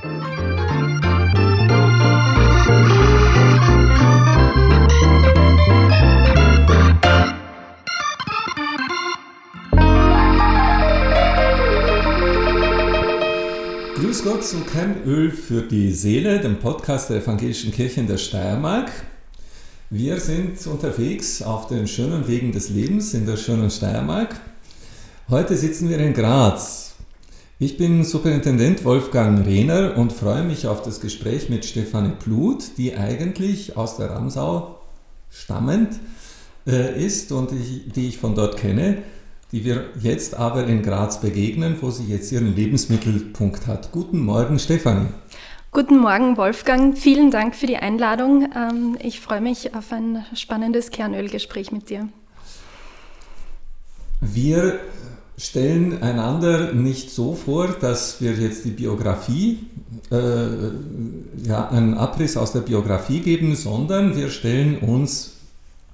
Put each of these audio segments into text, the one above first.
Grüß Gott zu Kein Öl für die Seele, dem Podcast der Evangelischen Kirche in der Steiermark. Wir sind unterwegs auf den schönen Wegen des Lebens in der schönen Steiermark. Heute sitzen wir in Graz. Ich bin Superintendent Wolfgang Rehner und freue mich auf das Gespräch mit Stefanie Blut, die eigentlich aus der Ramsau stammend äh, ist und ich, die ich von dort kenne die wir jetzt aber in Graz begegnen, wo sie jetzt ihren Lebensmittelpunkt hat. Guten Morgen, Stefanie. Guten Morgen, Wolfgang. Vielen Dank für die Einladung. Ähm, ich freue mich auf ein spannendes Kernölgespräch mit dir. Wir stellen einander nicht so vor, dass wir jetzt die Biografie, äh, ja, einen Abriss aus der Biografie geben, sondern wir stellen uns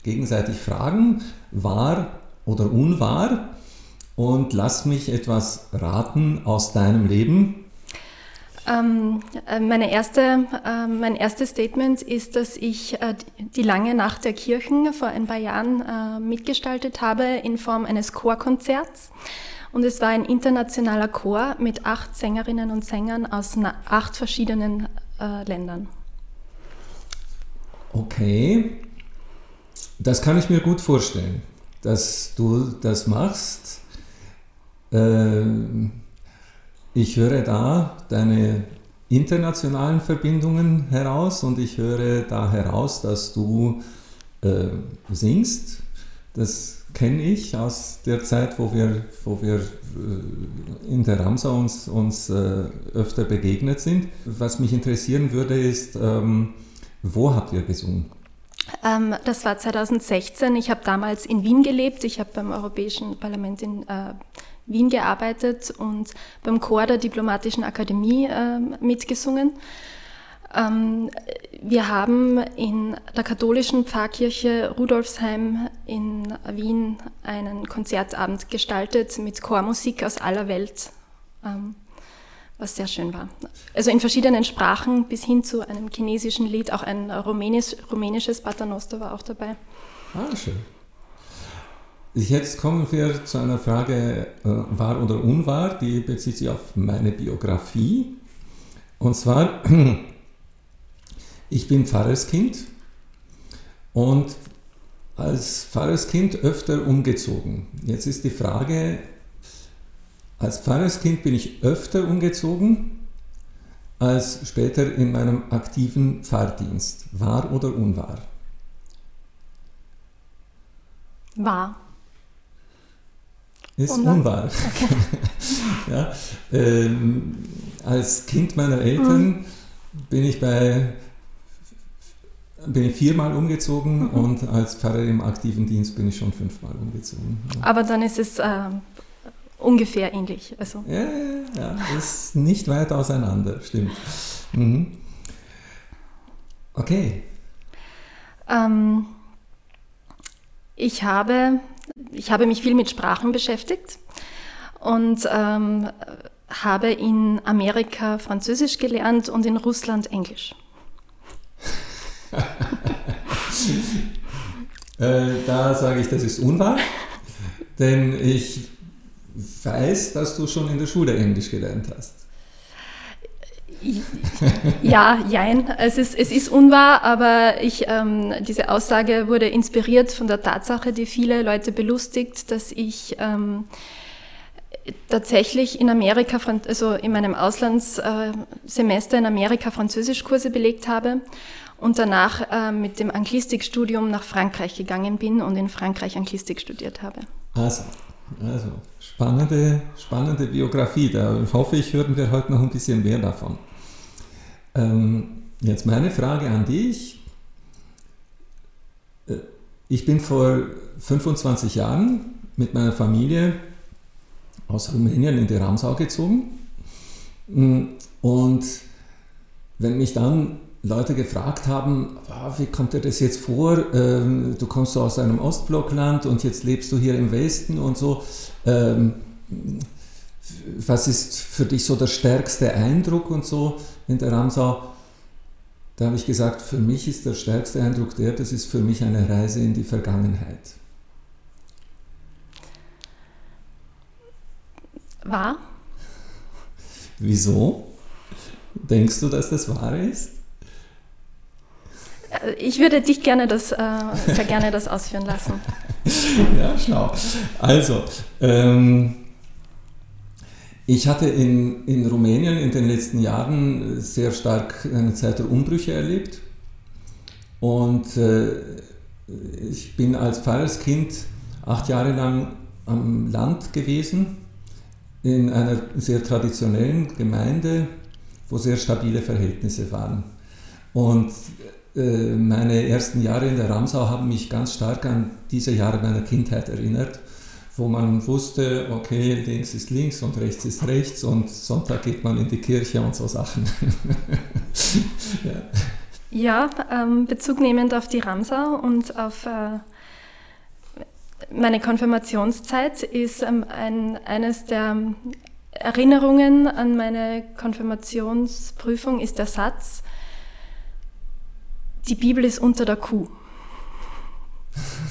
gegenseitig Fragen, war oder unwahr und lass mich etwas raten aus deinem Leben. Ähm, äh, meine erste, äh, mein erstes Statement ist, dass ich äh, die lange Nacht der Kirchen vor ein paar Jahren äh, mitgestaltet habe in Form eines Chorkonzerts. Und es war ein internationaler Chor mit acht Sängerinnen und Sängern aus acht verschiedenen äh, Ländern. Okay, das kann ich mir gut vorstellen dass du das machst. Ähm, ich höre da deine internationalen Verbindungen heraus und ich höre da heraus, dass du äh, singst. Das kenne ich aus der Zeit, wo wir, wo wir äh, in der Ramsa uns, uns äh, öfter begegnet sind. Was mich interessieren würde, ist, ähm, wo habt ihr gesungen? Ähm, das war 2016. Ich habe damals in Wien gelebt. Ich habe beim Europäischen Parlament in äh, Wien gearbeitet und beim Chor der Diplomatischen Akademie äh, mitgesungen. Ähm, wir haben in der katholischen Pfarrkirche Rudolfsheim in Wien einen Konzertabend gestaltet mit Chormusik aus aller Welt. Ähm, was sehr schön war. Also in verschiedenen Sprachen bis hin zu einem chinesischen Lied, auch ein rumänisch, rumänisches Paternoster war auch dabei. Ah, schön. Jetzt kommen wir zu einer Frage, äh, wahr oder unwahr, die bezieht sich auf meine Biografie. Und zwar, ich bin Pfarrerskind und als Pfarrerskind öfter umgezogen. Jetzt ist die Frage, als Pfarrerskind bin ich öfter umgezogen als später in meinem aktiven Pfarrdienst. Wahr oder unwahr? Wahr. Ist unwahr. unwahr. Okay. ja, ähm, als Kind meiner Eltern mhm. bin ich bei bin ich viermal umgezogen mhm. und als Pfarrer im aktiven Dienst bin ich schon fünfmal umgezogen. Aber dann ist es äh, ungefähr ähnlich. Also. Ja, ja, ist nicht weit auseinander, stimmt. Mhm. Okay. Ähm, ich, habe, ich habe mich viel mit Sprachen beschäftigt und ähm, habe in Amerika Französisch gelernt und in Russland Englisch. äh, da sage ich, das ist unwahr, denn ich weiß, dass du schon in der Schule Englisch gelernt hast. Ja, jein. Es ist, es ist unwahr, aber ich, ähm, diese Aussage wurde inspiriert von der Tatsache, die viele Leute belustigt, dass ich ähm, tatsächlich in Amerika, also in meinem Auslandssemester in Amerika Französischkurse belegt habe und danach äh, mit dem Anglistikstudium nach Frankreich gegangen bin und in Frankreich Anglistik studiert habe. Also, also spannende, spannende Biografie. Da hoffe ich, hören wir heute noch ein bisschen mehr davon. Ähm, jetzt meine Frage an dich. Äh, ich bin vor 25 Jahren mit meiner Familie aus Rumänien in die Ramsau gezogen. Mm, und wenn mich dann Leute gefragt haben, ah, wie kommt dir das jetzt vor? Ähm, du kommst so aus einem Ostblockland und jetzt lebst du hier im Westen und so. Ähm, was ist für dich so der stärkste Eindruck und so in der Ramsau? Da habe ich gesagt, für mich ist der stärkste Eindruck der, das ist für mich eine Reise in die Vergangenheit. Wahr? Wieso? Denkst du, dass das wahr ist? Äh, ich würde dich gerne das, äh, sehr gerne das ausführen lassen. ja, schlau. Also, ähm, ich hatte in, in Rumänien in den letzten Jahren sehr stark eine Zeit der Umbrüche erlebt. Und äh, ich bin als Pfarrerskind acht Jahre lang am Land gewesen, in einer sehr traditionellen Gemeinde, wo sehr stabile Verhältnisse waren. Und äh, meine ersten Jahre in der Ramsau haben mich ganz stark an diese Jahre meiner Kindheit erinnert wo man wusste, okay, links ist links und rechts ist rechts und Sonntag geht man in die Kirche und so Sachen. ja, ja ähm, Bezug nehmend auf die Ramsau und auf äh, meine Konfirmationszeit ist ähm, ein, eines der Erinnerungen an meine Konfirmationsprüfung ist der Satz, die Bibel ist unter der Kuh.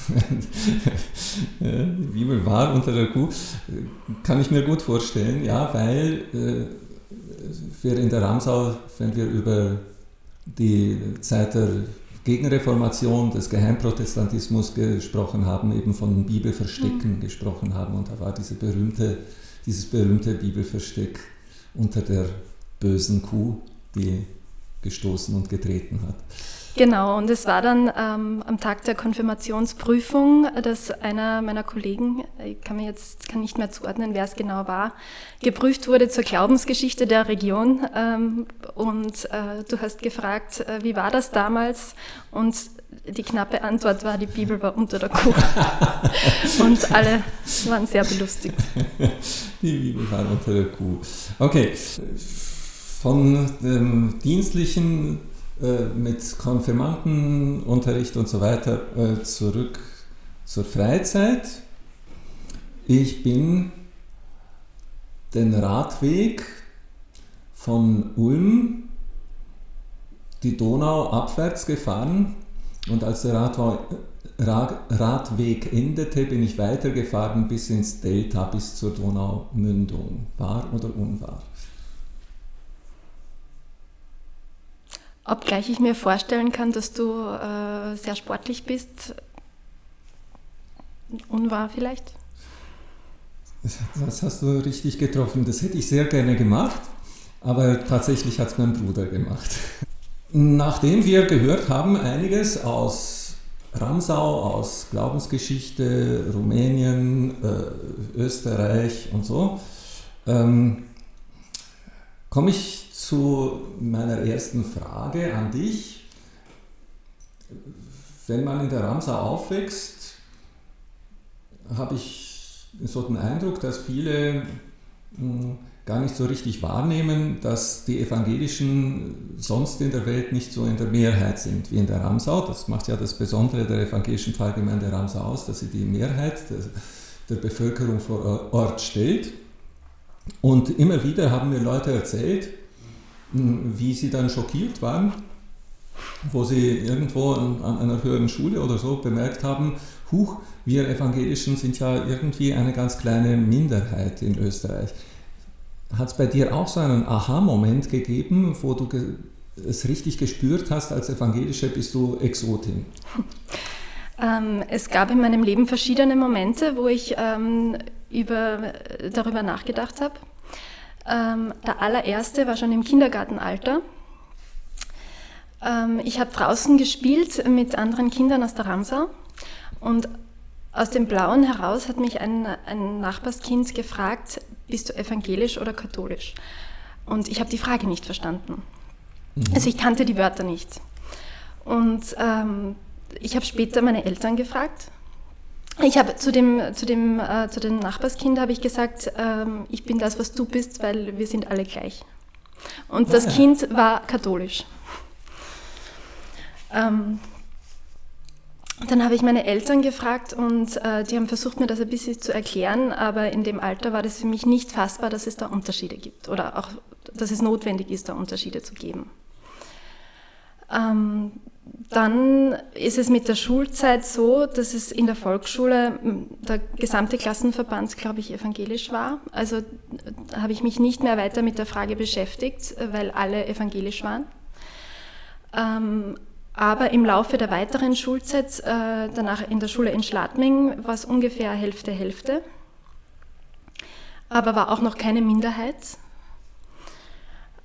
die Bibel war unter der Kuh, kann ich mir gut vorstellen, ja, weil äh, wir in der Ramsau, wenn wir über die Zeit der Gegenreformation, des Geheimprotestantismus gesprochen haben, eben von Bibelverstecken mhm. gesprochen haben. Und da war diese berühmte, dieses berühmte Bibelversteck unter der bösen Kuh, die gestoßen und getreten hat. Genau, und es war dann ähm, am Tag der Konfirmationsprüfung, dass einer meiner Kollegen, ich kann mir jetzt kann nicht mehr zuordnen, wer es genau war, geprüft wurde zur Glaubensgeschichte der Region. Ähm, und äh, du hast gefragt, äh, wie war das damals? Und die knappe Antwort war, die Bibel war unter der Kuh. und alle waren sehr belustigt. Die Bibel war unter der Kuh. Okay, von dem dienstlichen äh, mit Konfirmandenunterricht und so weiter äh, zurück zur Freizeit. Ich bin den Radweg von Ulm die Donau abwärts gefahren und als der Radweg endete, bin ich weitergefahren bis ins Delta, bis zur Donaumündung. Wahr oder unwahr? Obgleich ich mir vorstellen kann, dass du äh, sehr sportlich bist. Unwahr vielleicht? Das hast du richtig getroffen. Das hätte ich sehr gerne gemacht, aber tatsächlich hat es mein Bruder gemacht. Nachdem wir gehört haben, einiges aus Ramsau, aus Glaubensgeschichte, Rumänien, äh, Österreich und so, ähm, komme ich zu meiner ersten Frage an dich. Wenn man in der Ramsau aufwächst, habe ich so den Eindruck, dass viele hm, gar nicht so richtig wahrnehmen, dass die Evangelischen sonst in der Welt nicht so in der Mehrheit sind wie in der Ramsau. Das macht ja das Besondere der evangelischen Pfarrgemeinde Ramsau aus, dass sie die Mehrheit der, der Bevölkerung vor Ort stellt. Und immer wieder haben mir Leute erzählt, wie sie dann schockiert waren, wo sie irgendwo an, an, einer höheren Schule oder so bemerkt haben, huch, wir Evangelischen sind ja irgendwie eine ganz kleine Minderheit in Österreich. Hat es bei dir auch so einen Aha-Moment gegeben, wo du es richtig gespürt hast, als Evangelische bist du Exotin? Ähm, es gab in meinem Leben verschiedene Momente, wo ich ähm, über, darüber nachgedacht habe. Ähm, der allererste war schon im Kindergartenalter. Ähm, ich habe draußen gespielt mit anderen Kindern aus der Ramsau und aus dem Blauen heraus hat mich ein, ein Nachbarskind gefragt, bist du evangelisch oder katholisch? Und ich habe die Frage nicht verstanden. Mhm. Also ich kannte die Wörter nicht. Und ähm, ich habe später meine Eltern gefragt ich habe zu dem, zu dem, äh, zu dem Nachbarskind habe ich gesagt, ähm, ich bin das, was du bist, weil wir sind alle gleich. Und das ja. Kind war katholisch. Ähm, dann habe ich meine Eltern gefragt und äh, die haben versucht, mir das ein bisschen zu erklären, aber in dem Alter war das für mich nicht fassbar, dass es da Unterschiede gibt oder auch, dass es notwendig ist, da Unterschiede zu geben. Ähm, dann ist es mit der Schulzeit so, dass es in der Volksschule der gesamte Klassenverband, glaube ich, evangelisch war. Also habe ich mich nicht mehr weiter mit der Frage beschäftigt, weil alle evangelisch waren. Ähm, aber im Laufe der weiteren Schulzeit, äh, danach in der Schule in Schladming, war es ungefähr Hälfte, Hälfte. Aber war auch noch keine Minderheit.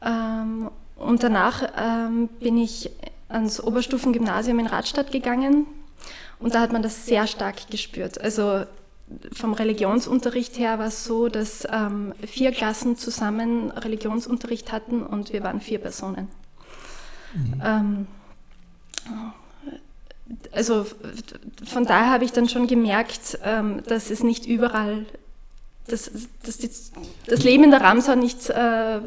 Ähm, und danach ähm, bin ich ans Oberstufengymnasium in Radstadt gegangen und da hat man das sehr stark gespürt. Also vom Religionsunterricht her war es so, dass ähm, vier Klassen zusammen Religionsunterricht hatten und wir waren vier Personen. Mhm. Ähm, also von daher habe ich dann schon gemerkt, ähm, dass es nicht überall, dass, dass die, das Leben in der Ramsau nicht, äh,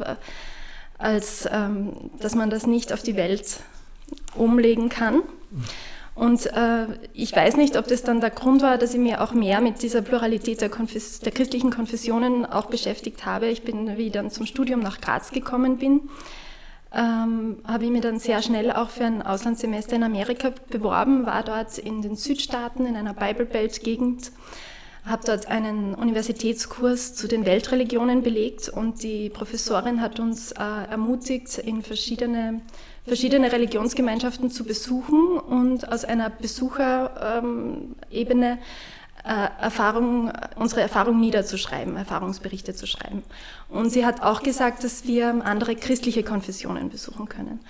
als ähm, dass man das nicht auf die Welt umlegen kann. Und äh, ich weiß nicht, ob das dann der Grund war, dass ich mir auch mehr mit dieser Pluralität der, Konfes der christlichen Konfessionen auch beschäftigt habe. Ich bin, wie ich dann zum Studium nach Graz gekommen bin, ähm, habe ich mir dann sehr schnell auch für ein Auslandssemester in Amerika beworben, war dort in den Südstaaten in einer Bible Belt Gegend, habe dort einen Universitätskurs zu den Weltreligionen belegt und die Professorin hat uns äh, ermutigt, in verschiedene verschiedene Religionsgemeinschaften zu besuchen und aus einer Besucherebene äh, Erfahrung, unsere Erfahrung niederzuschreiben, Erfahrungsberichte zu schreiben. Und sie hat auch gesagt, dass wir andere christliche Konfessionen besuchen können.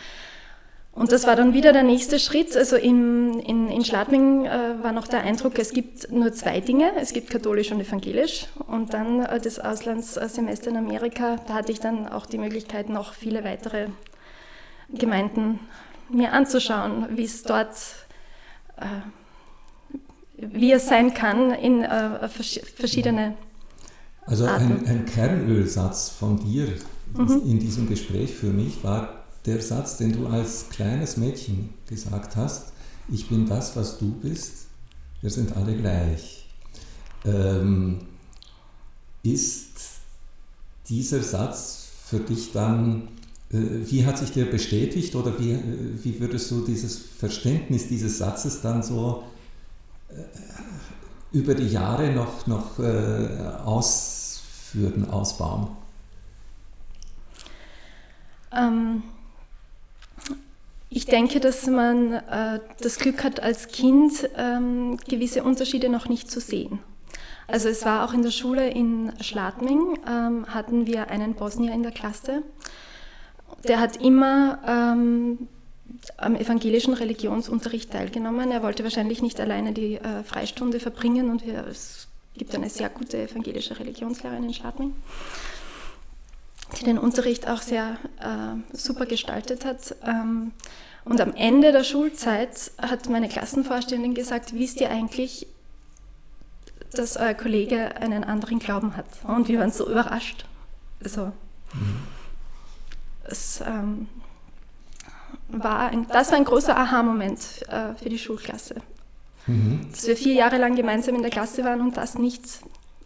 Und das war dann wieder der nächste Schritt. Also in, in, in Schladming äh, war noch der Eindruck, es gibt nur zwei Dinge. Es gibt katholisch und evangelisch. Und dann äh, das Auslandssemester in Amerika, da hatte ich dann auch die Möglichkeit, noch viele weitere Gemeinden mir anzuschauen, wie es dort, äh, wie es sein kann in äh, verschiedene. Also ein, ein, Kernölsatz von dir mhm. in diesem Gespräch für mich war der Satz, den du als kleines Mädchen gesagt hast, ich bin das, was du bist, wir sind alle gleich. Ähm, ist dieser Satz für dich dann wie hat sich der bestätigt oder wie, äh, wie würdest du dieses Verständnis dieses Satzes dann so äh, über die Jahre noch, noch ausführen, ausbauen? Ähm, ich denke, dass man äh, das Glück hat, als Kind ähm, gewisse Unterschiede noch nicht zu sehen. Also es war auch in der Schule in Schladming, ähm, hatten wir einen Bosnier in der Klasse der hat immer ähm, am evangelischen Religionsunterricht teilgenommen. Er wollte wahrscheinlich nicht alleine die äh, Freistunde verbringen und wir, es gibt eine sehr gute evangelische Religionslehrerin in Schladming, die den Unterricht auch sehr äh, super gestaltet hat. Ähm, und am Ende der Schulzeit hat meine Klassenvorständin gesagt, wisst ihr eigentlich, dass euer Kollege einen anderen Glauben hat? Und wir waren so überrascht. Also, mhm es ähm, war ein, das war ein großer Aha-Moment äh, für die Schulklasse. Mhm. Dass wir vier Jahre lang gemeinsam in der Klasse waren und das nicht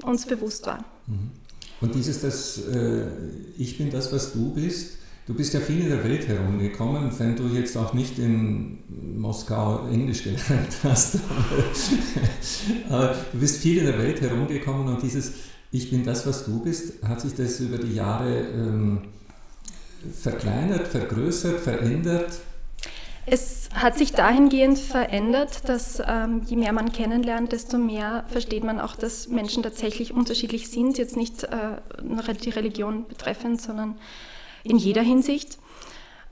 uns bewusst war. Mhm. Und dieses, das, äh, ich bin das, was du bist, du bist ja viel in der Welt herumgekommen, wenn du jetzt auch nicht in Moskau Englisch gelernt hast. Aber du bist viel in der Welt herumgekommen und dieses, ich bin das, was du bist, hat sich das über die Jahre ähm, verkleinert, vergrößert, verändert? Es hat sich dahingehend verändert, dass ähm, je mehr man kennenlernt, desto mehr versteht man auch, dass Menschen tatsächlich unterschiedlich sind, jetzt nicht äh, die Religion betreffend, sondern in jeder Hinsicht.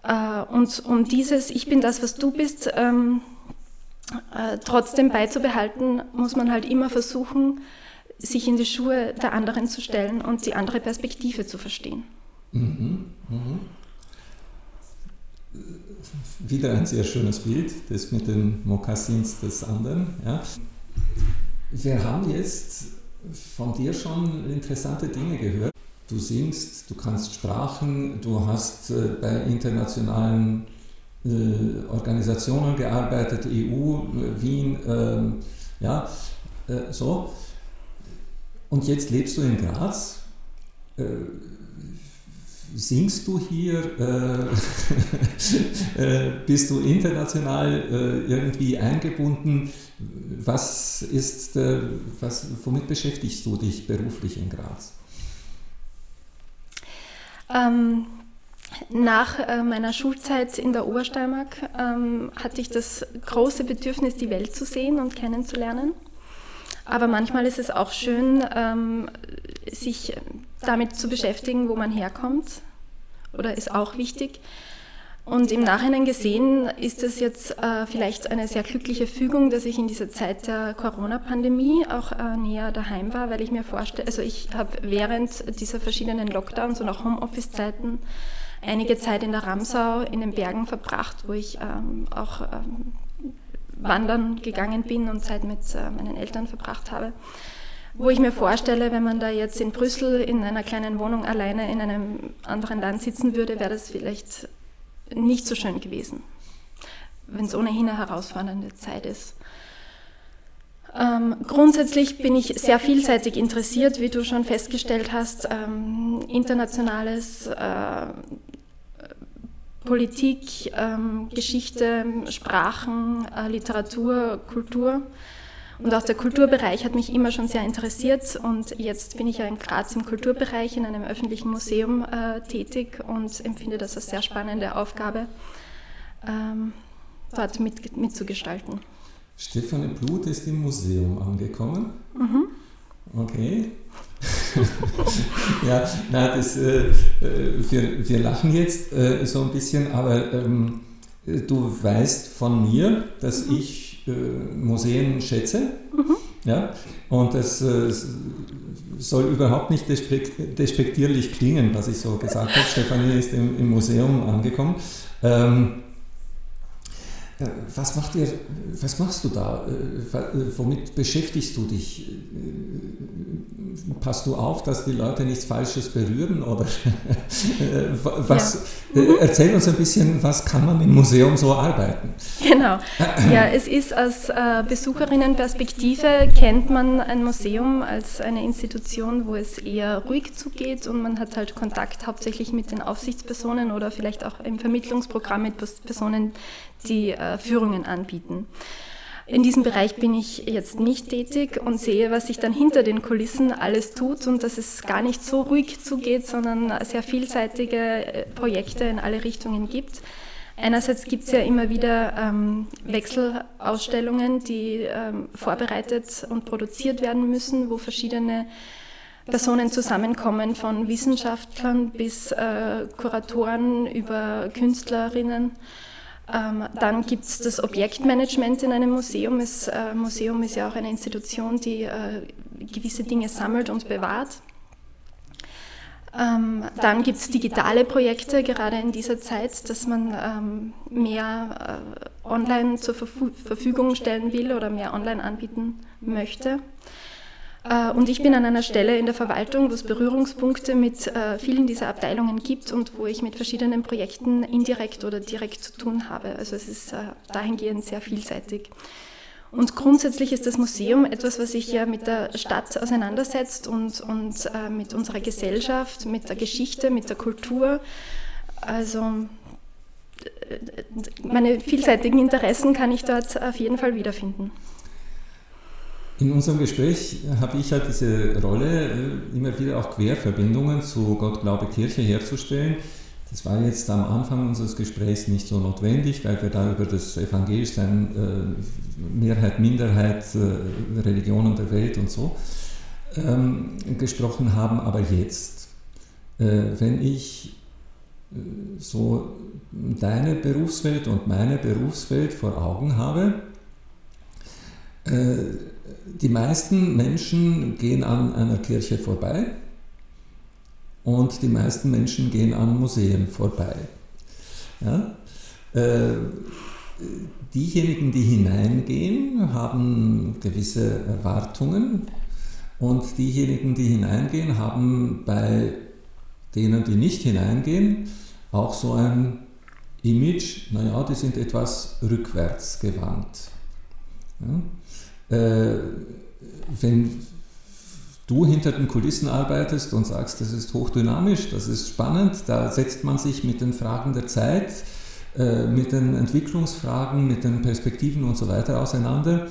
Äh, und um dieses Ich bin das, was du bist, ähm, äh, trotzdem beizubehalten, muss man halt immer versuchen, sich in die Schuhe der anderen zu stellen und die andere Perspektive zu verstehen. Mhm, mhm. Wieder ein sehr schönes Bild, das mit den Mokassins des anderen. Ja. Wir haben jetzt von dir schon interessante Dinge gehört. Du singst, du kannst Sprachen, du hast äh, bei internationalen äh, Organisationen gearbeitet, EU, Wien, ähm, ja, äh, so. Und jetzt lebst du in Graz. Äh, singst du hier? Äh, bist du international irgendwie eingebunden? Was ist, was, womit beschäftigst du dich beruflich in Graz? Ähm, nach äh, meiner Schulzeit in der Obersteiermark ähm, hatte ich das große Bedürfnis, die Welt zu sehen und kennenzulernen. Aber manchmal ist es auch schön, ähm, sich damit zu beschäftigen, wo man herkommt. Oder ist auch wichtig. Und im Nachhinein gesehen ist es jetzt äh, vielleicht eine sehr glückliche Fügung, dass ich in dieser Zeit der Corona-Pandemie auch äh, näher daheim war, weil ich mir vorstelle, also ich habe während dieser verschiedenen Lockdowns und auch Homeoffice-Zeiten einige Zeit in der Ramsau in den Bergen verbracht, wo ich ähm, auch ähm, wandern gegangen bin und Zeit mit äh, meinen Eltern verbracht habe. Wo ich mir vorstelle, wenn man da jetzt in Brüssel in einer kleinen Wohnung alleine in einem anderen Land sitzen würde, wäre das vielleicht nicht so schön gewesen, wenn es ohnehin eine herausfordernde Zeit ist. Ähm, grundsätzlich bin ich sehr vielseitig interessiert, wie du schon festgestellt hast. Ähm, internationales, äh, Politik, ähm, Geschichte, Sprachen, äh, Literatur, Kultur. Und auch der Kulturbereich hat mich immer schon sehr interessiert und jetzt bin ich ja in Graz im Kulturbereich in einem öffentlichen Museum äh, tätig und empfinde das als sehr spannende Aufgabe, ähm, dort mit, mitzugestalten. Stefanie Blut ist im Museum angekommen. Mhm. Okay. Ja, na, das, äh, äh, wir, wir lachen jetzt äh, so ein bisschen, aber ähm, du weißt von mir, dass mhm. ich äh, Museen schätze. Mhm. Ja, und das äh, soll überhaupt nicht despektierlich klingen, was ich so gesagt habe. Stefanie ist im, im Museum angekommen. Ähm, was, macht ihr, was machst du da? Äh, äh, womit beschäftigst du dich? Äh, passt du auf, dass die Leute nichts Falsches berühren? Oder was, ja. mhm. Erzähl uns ein bisschen, was kann man im Museum so arbeiten? Genau. Ja, es ist aus Besucherinnenperspektive, kennt man ein Museum als eine Institution, wo es eher ruhig zugeht und man hat halt Kontakt hauptsächlich mit den Aufsichtspersonen oder vielleicht auch im Vermittlungsprogramm mit Personen, die äh, Führungen anbieten. In diesem Bereich bin ich jetzt nicht tätig und sehe, was sich dann hinter den Kulissen alles tut und dass es gar nicht so ruhig zugeht, sondern sehr vielseitige äh, Projekte in alle Richtungen gibt. Einerseits gibt es ja immer wieder ähm, Wechselausstellungen, die ähm, vorbereitet und produziert werden müssen, wo verschiedene Personen zusammenkommen, von Wissenschaftlern bis äh, Kuratoren über Künstlerinnen. Ähm, dann gibt es das Objektmanagement in einem Museum. Das äh, Museum ist ja auch eine Institution, die äh, gewisse Dinge sammelt und bewahrt. Ähm, dann gibt es digitale Projekte, gerade in dieser Zeit, dass man ähm, mehr äh, online zur Verfu Verfügung stellen will oder mehr online anbieten möchte. Äh, und ich bin an einer Stelle in der Verwaltung, wo es Berührungspunkte mit äh, vielen dieser Abteilungen gibt und wo ich mit verschiedenen Projekten indirekt oder direkt zu tun habe. Also es ist äh, dahingehend sehr vielseitig. Und grundsätzlich ist das Museum etwas, was sich ja mit der Stadt auseinandersetzt und, und mit unserer Gesellschaft, mit der Geschichte, mit der Kultur. Also meine vielseitigen Interessen kann ich dort auf jeden Fall wiederfinden. In unserem Gespräch habe ich halt diese Rolle, äh, immer wieder auch Querverbindungen zu Gott, Glaube, Kirche herzustellen. Das war jetzt am Anfang unseres Gesprächs nicht so notwendig, weil wir da über das Evangelischsein, äh, Mehrheit, Minderheit, äh, Religionen der Welt und so ähm, gesprochen haben. Aber jetzt, wenn ich so deine Berufswelt und meine Berufswelt vor Augen habe, die meisten Menschen gehen an einer Kirche vorbei und die meisten Menschen gehen an Museen vorbei. Ja? Äh, diejenigen, die hineingehen, haben gewisse Erwartungen und diejenigen, die hineingehen, haben bei denen, die nicht hineingehen, auch so ein Image, naja, die sind etwas rückwärts gewandt. Ja? Äh, wenn du hinter den Kulissen arbeitest und sagst, das ist hochdynamisch, das ist spannend, da setzt man sich mit den Fragen der Zeit, äh, mit den Entwicklungsfragen, mit den Perspektiven und so weiter auseinander.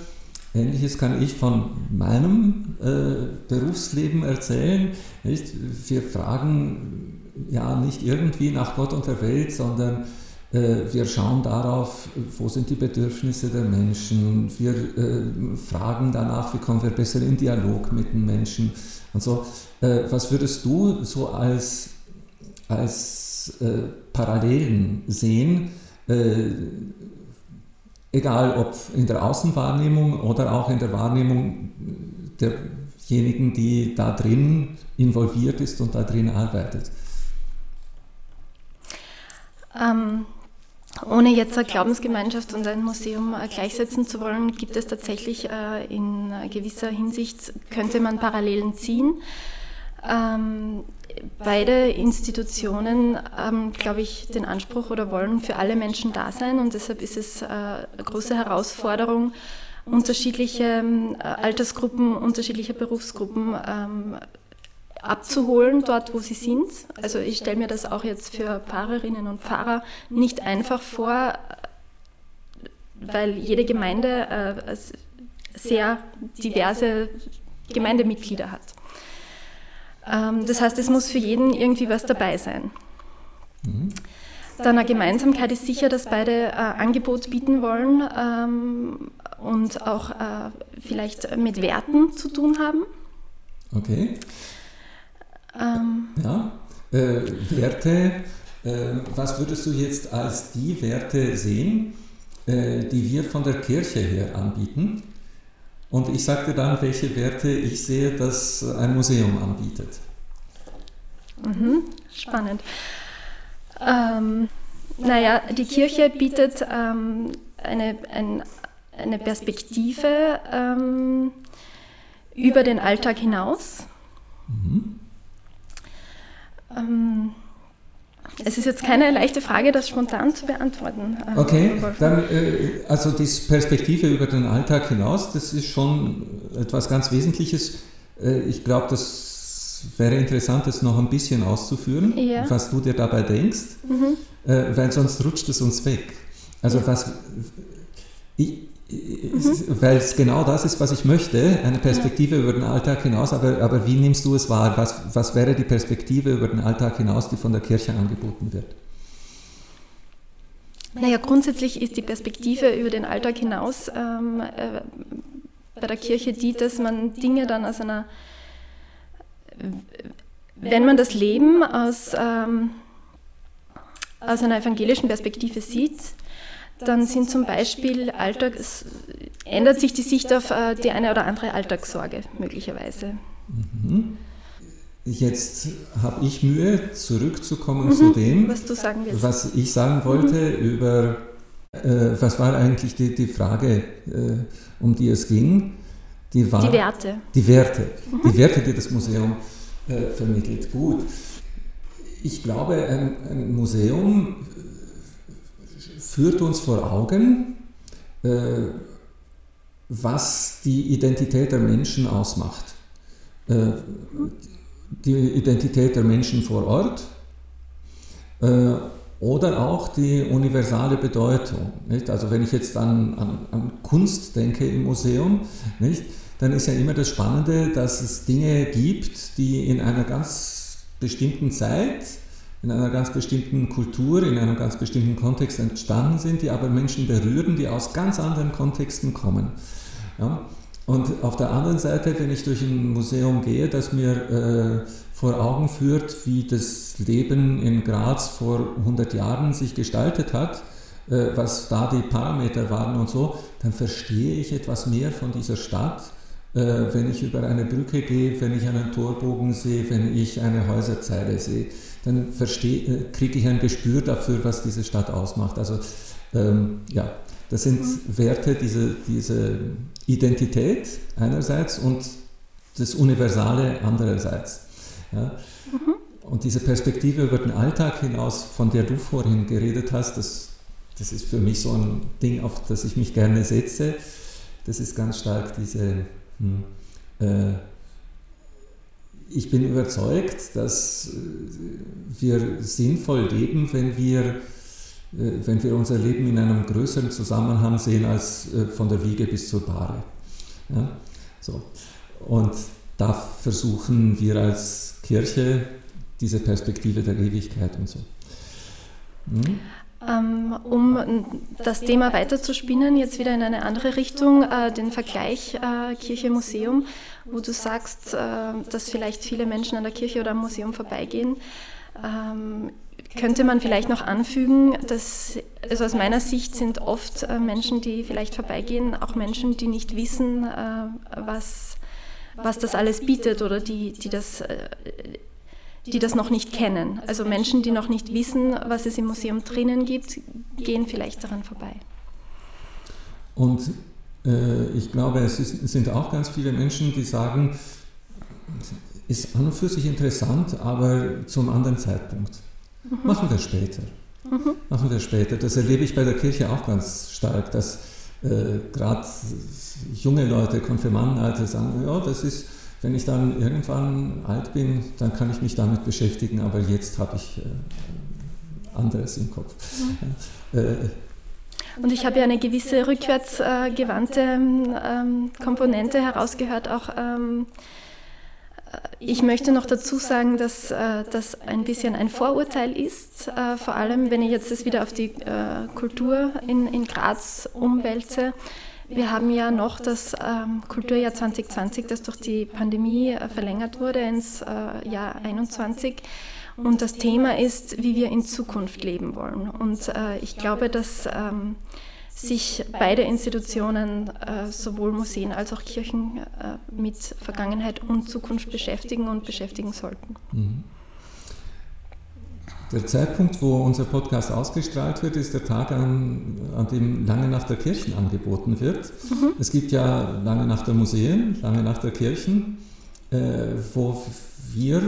Ähnliches kann ich von meinem äh, Berufsleben erzählen. Nicht? Wir fragen ja nicht irgendwie nach Gott und der Welt, sondern wir schauen darauf, wo sind die Bedürfnisse der Menschen. Wir äh, fragen danach, wie kommen wir besser in Dialog mit den Menschen und so. Äh, was würdest du so als, als äh, Parallelen sehen? Äh, egal ob in der Außenwahrnehmung oder auch in der Wahrnehmung derjenigen, die da drin involviert ist und da drin arbeitet. Ähm, ohne jetzt eine Glaubensgemeinschaft und ein Museum äh, gleichsetzen zu wollen, gibt es tatsächlich äh, in gewisser Hinsicht, könnte man Parallelen ziehen. Ähm, beide Institutionen haben, glaube ich, den Anspruch oder wollen für alle Menschen da sein und deshalb ist es äh, eine große Herausforderung, unterschiedliche Altersgruppen, unterschiedliche Berufsgruppen ähm, abzuholen, dort wo sie sind. Also ich stelle mir das auch jetzt für Pfarrerinnen und Pfarrer nicht einfach vor, weil jede Gemeinde äh, sehr diverse Gemeindemitglieder hat. Ähm, das heißt, es muss für jeden irgendwie was dabei sein. Mhm. Dann eine Gemeinsamkeit ist sicher, dass beide äh, Angebot bieten wollen ähm, und auch äh, vielleicht mit Werten zu tun haben. Okay. Ähm, ja, äh, Werte, äh, was würdest du jetzt als die Werte sehen, äh, die wir von der Kirche her anbieten? Und ich sagte dann, welche Werte ich sehe, dass ein Museum anbietet. Mhm, spannend. Ähm, naja, die Kirche bietet ähm, eine, ein, eine Perspektive ähm, über den Alltag hinaus. Mhm. Ähm, es ist jetzt keine leichte Frage, das spontan zu beantworten. Äh, okay, dann, äh, also die Perspektive über den Alltag hinaus, das ist schon etwas ganz Wesentliches. Äh, ich glaube, das wäre interessant, das noch ein bisschen auszuführen, ja. was du dir dabei denkst, mhm. äh, weil sonst rutscht es uns weg. Also was, ich, Mhm. Weil es genau das ist, was ich möchte, eine Perspektive ja. über den Alltag hinaus. Aber, aber wie nimmst du es wahr? Was, was wäre die Perspektive über den Alltag hinaus, die von der Kirche angeboten wird? Naja, grundsätzlich ist die Perspektive über den Alltag hinaus ähm, äh, bei der Kirche die, dass man Dinge dann aus einer, wenn man das Leben aus, ähm, aus einer evangelischen Perspektive sieht, dann sind zum Beispiel Alltag, es ändert sich die Sicht auf äh, die eine oder andere Alltagssorge möglicherweise. Mhm. Jetzt habe ich Mühe, zurückzukommen mhm, zu dem, was, was, ich sagen wollte mhm. über, äh, was war eigentlich die, die Frage, äh, um die es ging? Die, war, die Werte. Die Werte, mhm. die Werte, die das Museum äh, vermittelt. Gut. Ich glaube, ein, ein Museum führt uns vor Augen, äh, was die Identität der Menschen ausmacht. Äh, die Identität der Menschen vor Ort äh, oder auch die universale Bedeutung. Nicht? Also wenn ich jetzt an, an, an Kunst denke im Museum, nicht? dann ist ja immer das Spannende, dass es Dinge gibt, die in einer ganz bestimmten Zeit in einer ganz bestimmten Kultur, in einem ganz bestimmten Kontext entstanden sind, die aber Menschen berühren, die aus ganz anderen Kontexten kommen. Ja? Und auf der anderen Seite, wenn ich durch ein Museum gehe, das mir äh, vor Augen führt, wie das Leben in Graz vor 100 Jahren sich gestaltet hat, äh, was da die Parameter waren und so, dann verstehe ich etwas mehr von dieser Stadt, wenn ich über eine Brücke gehe, wenn ich einen Torbogen sehe, wenn ich eine Häuserzeile sehe dann äh, kriege ich ein Gespür dafür, was diese Stadt ausmacht. Also ähm, ja, das sind mhm. Werte, diese, diese Identität einerseits und das Universale andererseits. Ja. Mhm. und diese Perspektive über den Alltag hinaus, von der du vorhin geredet hast, das, das ist für mich so ein Ding, auf das ich mich gerne setze. Das ist ganz stark diese, äh, ich bin überzeugt, dass äh, wir sinnvoll leben, wenn wir, äh, wenn wir unser Leben in einem größeren Zusammenhang sehen als von der Wiege bis zur Bahre. Ja? So. Und da versuchen wir als Kirche diese Perspektive der Ewigkeit und so. Hm? Ähm, um das Thema weiterzuspinnen, jetzt wieder in eine andere Richtung, äh, den Vergleich äh, Kirche-Museum, wo du sagst, äh, dass vielleicht viele Menschen an der Kirche oder am Museum vorbeigehen. Ähm, könnte man vielleicht noch anfügen, dass, also aus meiner Sicht sind oft Menschen, die vielleicht vorbeigehen, auch Menschen, die nicht wissen, was, was das alles bietet oder die, die das die das noch nicht kennen. Also Menschen, die noch nicht wissen, was es im Museum drinnen gibt, gehen vielleicht daran vorbei. Und äh, ich glaube, es, ist, sind auch ganz viele Menschen, die sagen, ist an und für sich interessant, aber zum anderen Zeitpunkt. Mhm. Machen wir später. Mhm. Machen wir später. Das erlebe ich bei der Kirche auch ganz stark, dass äh, gerade junge Leute, Konfirmandenalter sagen, ja, das ist wenn ich dann irgendwann alt bin, dann kann ich mich damit beschäftigen, aber jetzt habe ich äh, anderes im Kopf. Mhm. Äh, und ich habe ja eine gewisse rückwärtsgewandte ähm, Komponente herausgehört, auch ähm, äh, ich möchte noch dazu sagen, dass äh, das ein bisschen ein Vorurteil ist, äh, vor allem wenn ich jetzt das wieder auf die äh, Kultur in, in Graz umwälze. Wir haben ja noch das ähm, Kulturjahr 2020, das durch die Pandemie äh, verlängert wurde ins äh, Jahr 2021. Und das Thema ist, wie wir in Zukunft leben wollen. Und äh, ich glaube, dass ähm, sich beide Institutionen, äh, sowohl Museen als auch Kirchen, äh, mit Vergangenheit und Zukunft beschäftigen und beschäftigen sollten. Mhm. Der Zeitpunkt, wo unser Podcast ausgestrahlt wird, ist der Tag, an, an dem Lange Nacht der Kirchen angeboten wird. Mhm. Es gibt ja Lange Nacht der Museen, Lange Nacht der Kirchen, äh, wo wir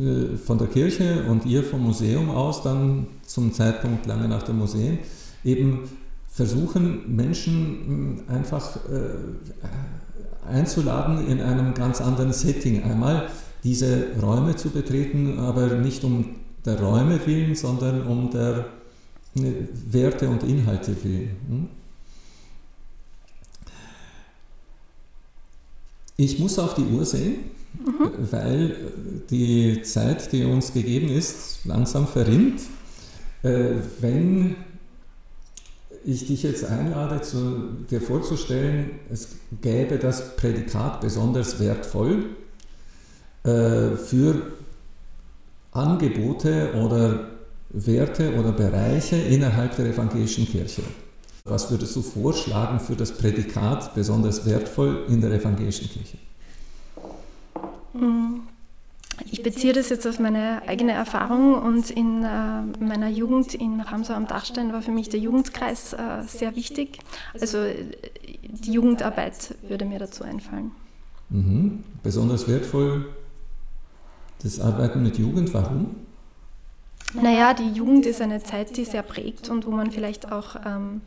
äh, von der Kirche und ihr vom Museum aus dann zum Zeitpunkt Lange Nacht der Museen eben versuchen, Menschen hm, einfach äh, einzuladen in einem ganz anderen Setting. Einmal diese Räume zu betreten, aber nicht um der Räume willen, sondern um der ne, Werte und Inhalte willen. Hm? Ich muss auf die Uhr sehen, mhm. weil die Zeit, die uns gegeben ist, langsam verrinnt. Äh, wenn ich dich jetzt einlade, zu, dir vorzustellen, es gäbe das Prädikat besonders wertvoll äh, für Angebote oder Werte oder Bereiche innerhalb der evangelischen Kirche. Was würdest du vorschlagen für das Prädikat besonders wertvoll in der evangelischen Kirche? Hm. Ich beziehe das jetzt auf meine eigene Erfahrung und in äh, meiner Jugend in Ramsau am Dachstein war für mich der Jugendkreis äh, sehr wichtig. Also die Jugendarbeit würde mir dazu einfallen. Mhm. Besonders wertvoll das Arbeiten mit Jugend, warum? Naja, die Jugend ist eine Zeit, die sehr prägt und wo man vielleicht auch ähm,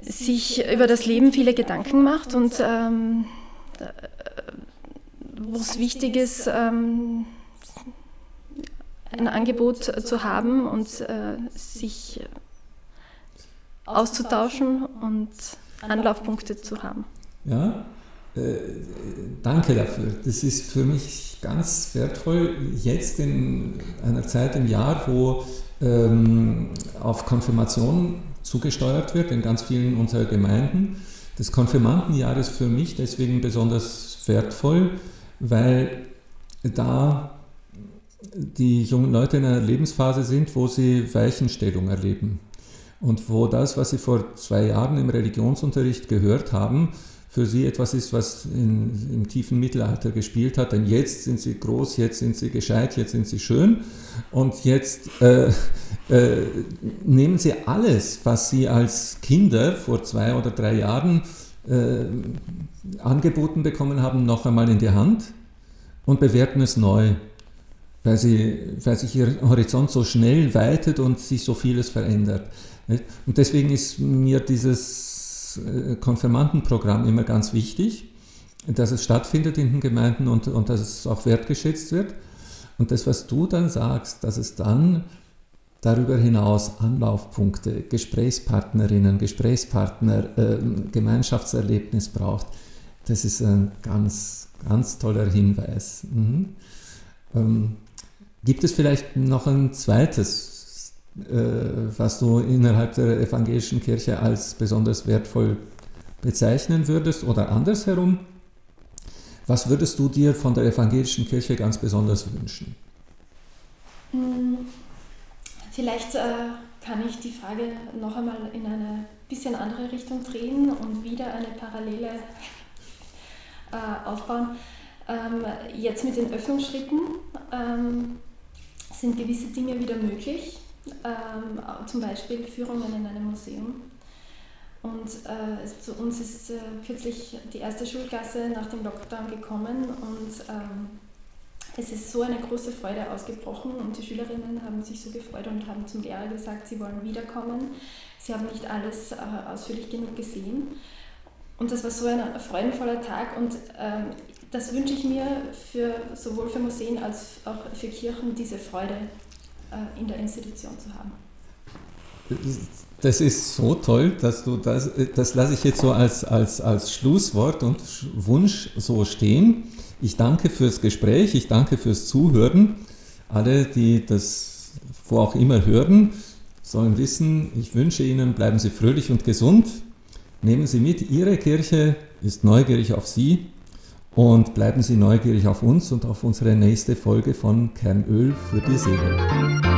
sich über das Leben viele Gedanken macht und ähm, wo es wichtig ist, ähm, ein Angebot zu haben und äh, sich auszutauschen und Anlaufpunkte zu haben. Ja, äh, danke dafür. Das ist für mich ganz wertvoll, jetzt in einer Zeit im Jahr, wo ähm, auf Konfirmation zugesteuert wird in ganz vielen unserer Gemeinden. Das Konfirmandenjahr ist für mich deswegen besonders wertvoll, weil da die jungen Leute in einer Lebensphase sind, wo sie Weichenstellung erleben. Und wo das, was sie vor zwei Jahren im Religionsunterricht gehört haben, für sie etwas ist, was in, im tiefen Mittelalter gespielt hat. Denn jetzt sind sie groß, jetzt sind sie gescheit, jetzt sind sie schön. Und jetzt äh, äh, nehmen sie alles, was sie als Kinder vor zwei oder drei Jahren äh, angeboten bekommen haben, noch einmal in die Hand und bewerten es neu. weil, sie, weil sich ihr Horizont so schnell weitet und sich so vieles verändert. Und deswegen ist mir dieses äh, Konfirmandenprogramm immer ganz wichtig, dass es stattfindet in den Gemeinden und, und dass es auch wertgeschätzt wird. Und das, was du dann sagst, dass es dann darüber hinaus Anlaufpunkte, Gesprächspartnerinnen, Gesprächspartner, äh, Gemeinschaftserlebnis braucht, das ist ein ganz, ganz toller Hinweis. Mhm. Ähm, Gibt es vielleicht noch ein zweites, was du innerhalb der evangelischen Kirche als besonders wertvoll bezeichnen würdest oder andersherum? Was würdest du dir von der evangelischen Kirche ganz besonders wünschen? Hm, vielleicht äh, kann ich die Frage noch einmal in eine bisschen andere Richtung drehen und wieder eine Parallele äh, aufbauen. Ähm, jetzt mit den Öffnungsschritten ähm, sind gewisse Dinge wieder möglich, ähm, zum Beispiel Führungen in einem Museum. Und äh, zu uns ist äh, kürzlich die erste Schulklasse nach dem Lockdown gekommen und ähm, es ist so eine große Freude ausgebrochen und die Schülerinnen haben sich so gefreut und haben zum Lehrer gesagt, sie wollen wiederkommen. Sie haben nicht alles äh, ausführlich genug gesehen. Und das war so ein freudenvoller Tag und ähm, das wünsche ich mir für, sowohl für Museen als auch für Kirchen, diese Freude äh, in der Institution zu haben. Das ist so toll, dass du das, das lasse ich jetzt so als, als, als Schlusswort und Wunsch so stehen. Ich danke fürs Gespräch, ich danke fürs Zuhören. Alle, die das wo auch immer hören, sollen wissen, ich wünsche Ihnen, bleiben Sie fröhlich und gesund. Nehmen Sie mit, Ihre Kirche ist neugierig auf Sie und bleiben Sie neugierig auf uns und auf unsere nächste Folge von Kernöl für die Seele.